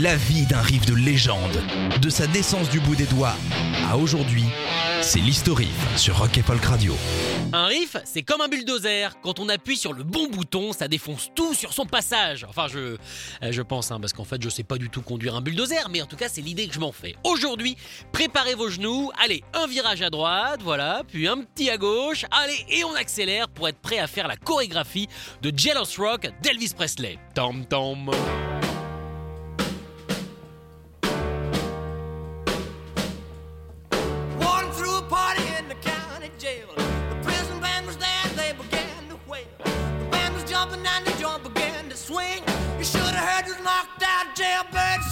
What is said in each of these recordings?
La vie d'un riff de légende, de sa naissance du bout des doigts à aujourd'hui, c'est l'historif sur Rock et Folk Radio. Un riff, c'est comme un bulldozer. Quand on appuie sur le bon bouton, ça défonce tout sur son passage. Enfin, je, euh, je pense, hein, parce qu'en fait, je sais pas du tout conduire un bulldozer, mais en tout cas, c'est l'idée que je m'en fais. Aujourd'hui, préparez vos genoux. Allez, un virage à droite, voilà, puis un petit à gauche. Allez, et on accélère pour être prêt à faire la chorégraphie de Jealous Rock d'Elvis Presley. Tom tom. Jail. The prison band was there, they began to wail. The band was jumping and the joint began to swing. You should have heard this knocked out jailbird sing that rock.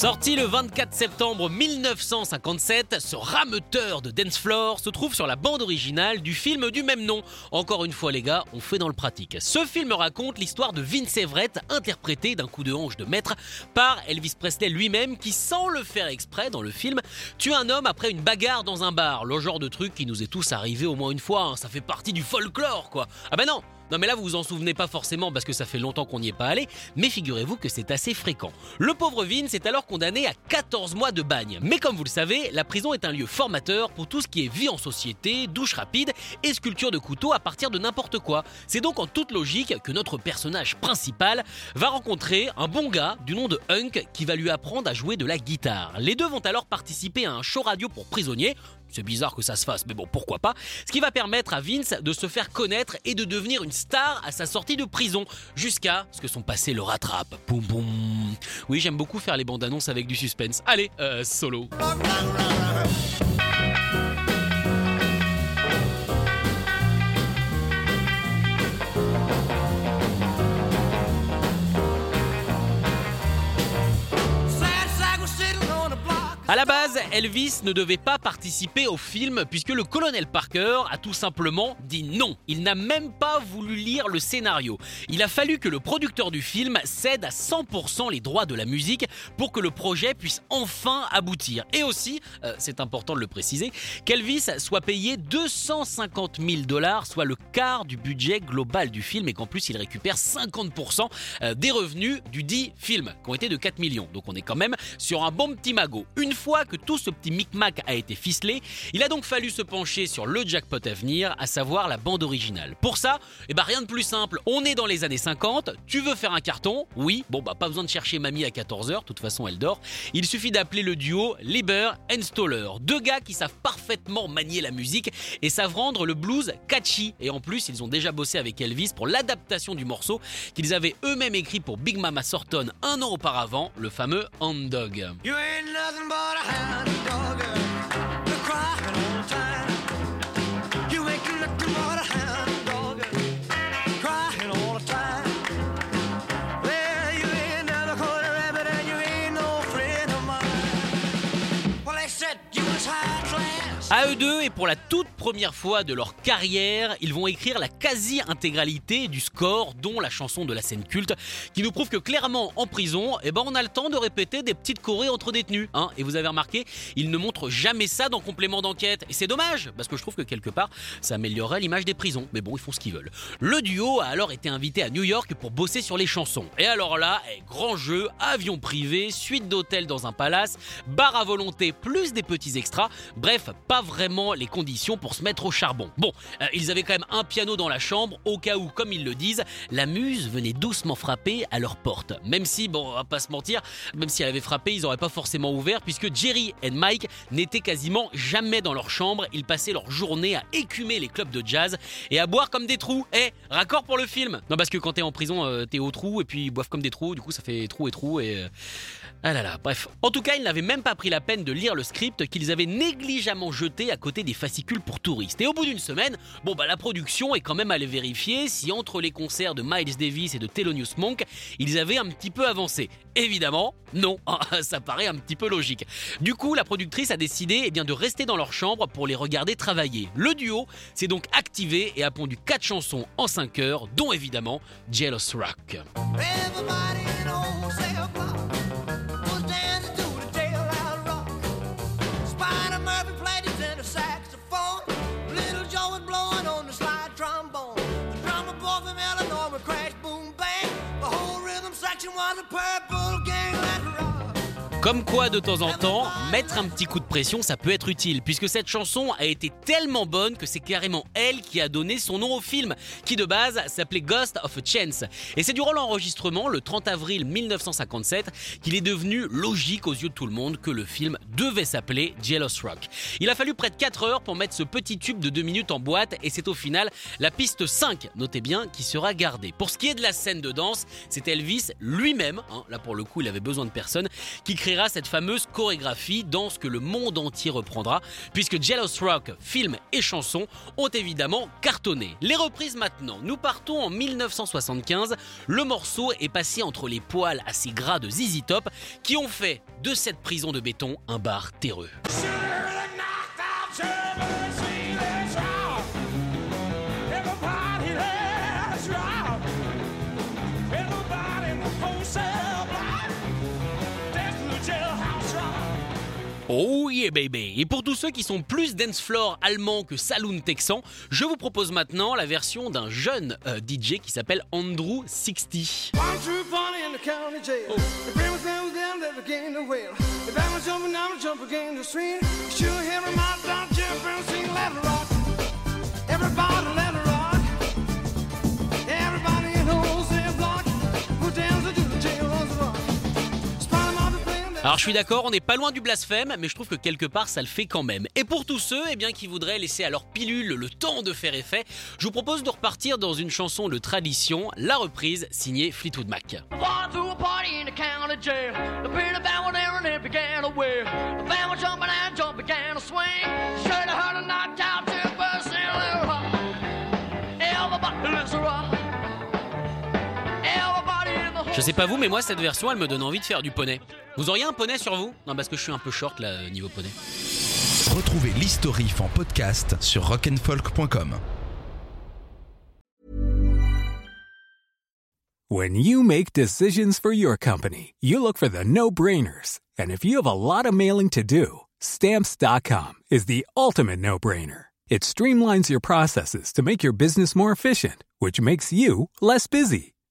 Sorti le 24 septembre 1957, ce rameuteur de dance floor se trouve sur la bande originale du film du même nom. Encore une fois les gars, on fait dans le pratique. Ce film raconte l'histoire de Vince Everett, interprété d'un coup de hanche de maître par Elvis Presley lui-même, qui sans le faire exprès dans le film, tue un homme après une bagarre dans un bar. Le genre de truc qui nous est tous arrivé au moins une fois, hein. ça fait partie du folklore quoi. Ah ben non non mais là vous vous en souvenez pas forcément parce que ça fait longtemps qu'on n'y est pas allé, mais figurez-vous que c'est assez fréquent. Le pauvre Vince est alors condamné à 14 mois de bagne. Mais comme vous le savez, la prison est un lieu formateur pour tout ce qui est vie en société, douche rapide et sculpture de couteau à partir de n'importe quoi. C'est donc en toute logique que notre personnage principal va rencontrer un bon gars du nom de Hunk qui va lui apprendre à jouer de la guitare. Les deux vont alors participer à un show radio pour prisonniers, c'est bizarre que ça se fasse, mais bon, pourquoi pas. Ce qui va permettre à Vince de se faire connaître et de devenir une star à sa sortie de prison, jusqu'à ce que son passé le rattrape. Boum boum. Oui, j'aime beaucoup faire les bandes annonces avec du suspense. Allez, euh, solo. À la base, Elvis ne devait pas participer au film puisque le colonel Parker a tout simplement dit non. Il n'a même pas voulu lire le scénario. Il a fallu que le producteur du film cède à 100% les droits de la musique pour que le projet puisse enfin aboutir. Et aussi, euh, c'est important de le préciser, qu'Elvis soit payé 250 000 dollars, soit le quart du budget global du film et qu'en plus il récupère 50% euh, des revenus du dit film, qui ont été de 4 millions. Donc on est quand même sur un bon petit magot. Fois que tout ce petit micmac a été ficelé, il a donc fallu se pencher sur le jackpot à venir, à savoir la bande originale. Pour ça, eh ben rien de plus simple. On est dans les années 50, tu veux faire un carton? Oui, bon bah pas besoin de chercher mamie à 14h, de toute façon elle dort. Il suffit d'appeler le duo Lieber and Stoller, deux gars qui savent parfaitement manier la musique et savent rendre le blues catchy. Et en plus, ils ont déjà bossé avec Elvis pour l'adaptation du morceau qu'ils avaient eux-mêmes écrit pour Big Mama Thornton un an auparavant, le fameux Hound Dog. Nothing but a hound À eux deux, et pour la toute première fois de leur carrière, ils vont écrire la quasi-intégralité du score, dont la chanson de la scène culte, qui nous prouve que clairement, en prison, eh ben, on a le temps de répéter des petites chorés entre détenus. Hein. Et vous avez remarqué, ils ne montrent jamais ça dans complément d'enquête. Et c'est dommage, parce que je trouve que quelque part, ça améliorerait l'image des prisons. Mais bon, ils font ce qu'ils veulent. Le duo a alors été invité à New York pour bosser sur les chansons. Et alors là, eh, grand jeu, avion privé, suite d'hôtel dans un palace, bar à volonté, plus des petits extras. Bref, pas vraiment les conditions pour se mettre au charbon. Bon, euh, ils avaient quand même un piano dans la chambre, au cas où, comme ils le disent, la muse venait doucement frapper à leur porte. Même si, bon, on va pas se mentir, même si elle avait frappé, ils auraient pas forcément ouvert, puisque Jerry et Mike n'étaient quasiment jamais dans leur chambre. Ils passaient leur journée à écumer les clubs de jazz et à boire comme des trous. Eh, raccord pour le film Non, parce que quand t'es en prison, euh, t'es au trou, et puis ils boivent comme des trous, du coup ça fait trou et trou, et... euh, Ah là là, bref. En tout cas, ils n'avaient même pas pris la peine de lire le script qu'ils avaient négligemment jeté à côté des fascicules pour touristes. Et au bout d'une semaine, bon bah la production est quand même allée vérifier si entre les concerts de Miles Davis et de Thelonious Monk, ils avaient un petit peu avancé. Évidemment, non, ça paraît un petit peu logique. Du coup, la productrice a décidé eh bien, de rester dans leur chambre pour les regarder travailler. Le duo s'est donc activé et a pondu 4 chansons en 5 heures, dont évidemment Jealous Rock. watching while the purple Comme quoi, de temps en temps, mettre un petit coup de pression, ça peut être utile, puisque cette chanson a été tellement bonne que c'est carrément elle qui a donné son nom au film, qui de base s'appelait Ghost of a Chance. Et c'est durant l'enregistrement, le 30 avril 1957, qu'il est devenu logique aux yeux de tout le monde que le film devait s'appeler Jealous Rock. Il a fallu près de 4 heures pour mettre ce petit tube de 2 minutes en boîte, et c'est au final la piste 5, notez bien, qui sera gardée. Pour ce qui est de la scène de danse, c'est Elvis lui-même, hein, là pour le coup il avait besoin de personne, qui cette fameuse chorégraphie, danse que le monde entier reprendra, puisque Jealous Rock, film et chanson, ont évidemment cartonné. Les reprises maintenant, nous partons en 1975, le morceau est passé entre les poils assez gras de ZZ Top, qui ont fait de cette prison de béton un bar terreux. Oh yeah baby. Et pour tous ceux qui sont plus dance floor allemand que saloon texan, je vous propose maintenant la version d'un jeune euh, DJ qui s'appelle Andrew 60. One Alors je suis d'accord, on n'est pas loin du blasphème, mais je trouve que quelque part ça le fait quand même. Et pour tous ceux eh qui voudraient laisser à leur pilule le temps de faire effet, je vous propose de repartir dans une chanson de tradition, la reprise signée Fleetwood Mac. Je sais pas vous, mais moi cette version elle me donne envie de faire du poney. Vous auriez un poney sur vous? Non, parce que je suis un peu short là niveau poney. Retrouvez l'historif en podcast sur rock'n'folk.com. When you make decisions for your company, you look for the no-brainers. And if you have a lot of mailing to do, stamps.com is the ultimate no-brainer. It streamlines your processes to make your business more efficient, which makes you less busy.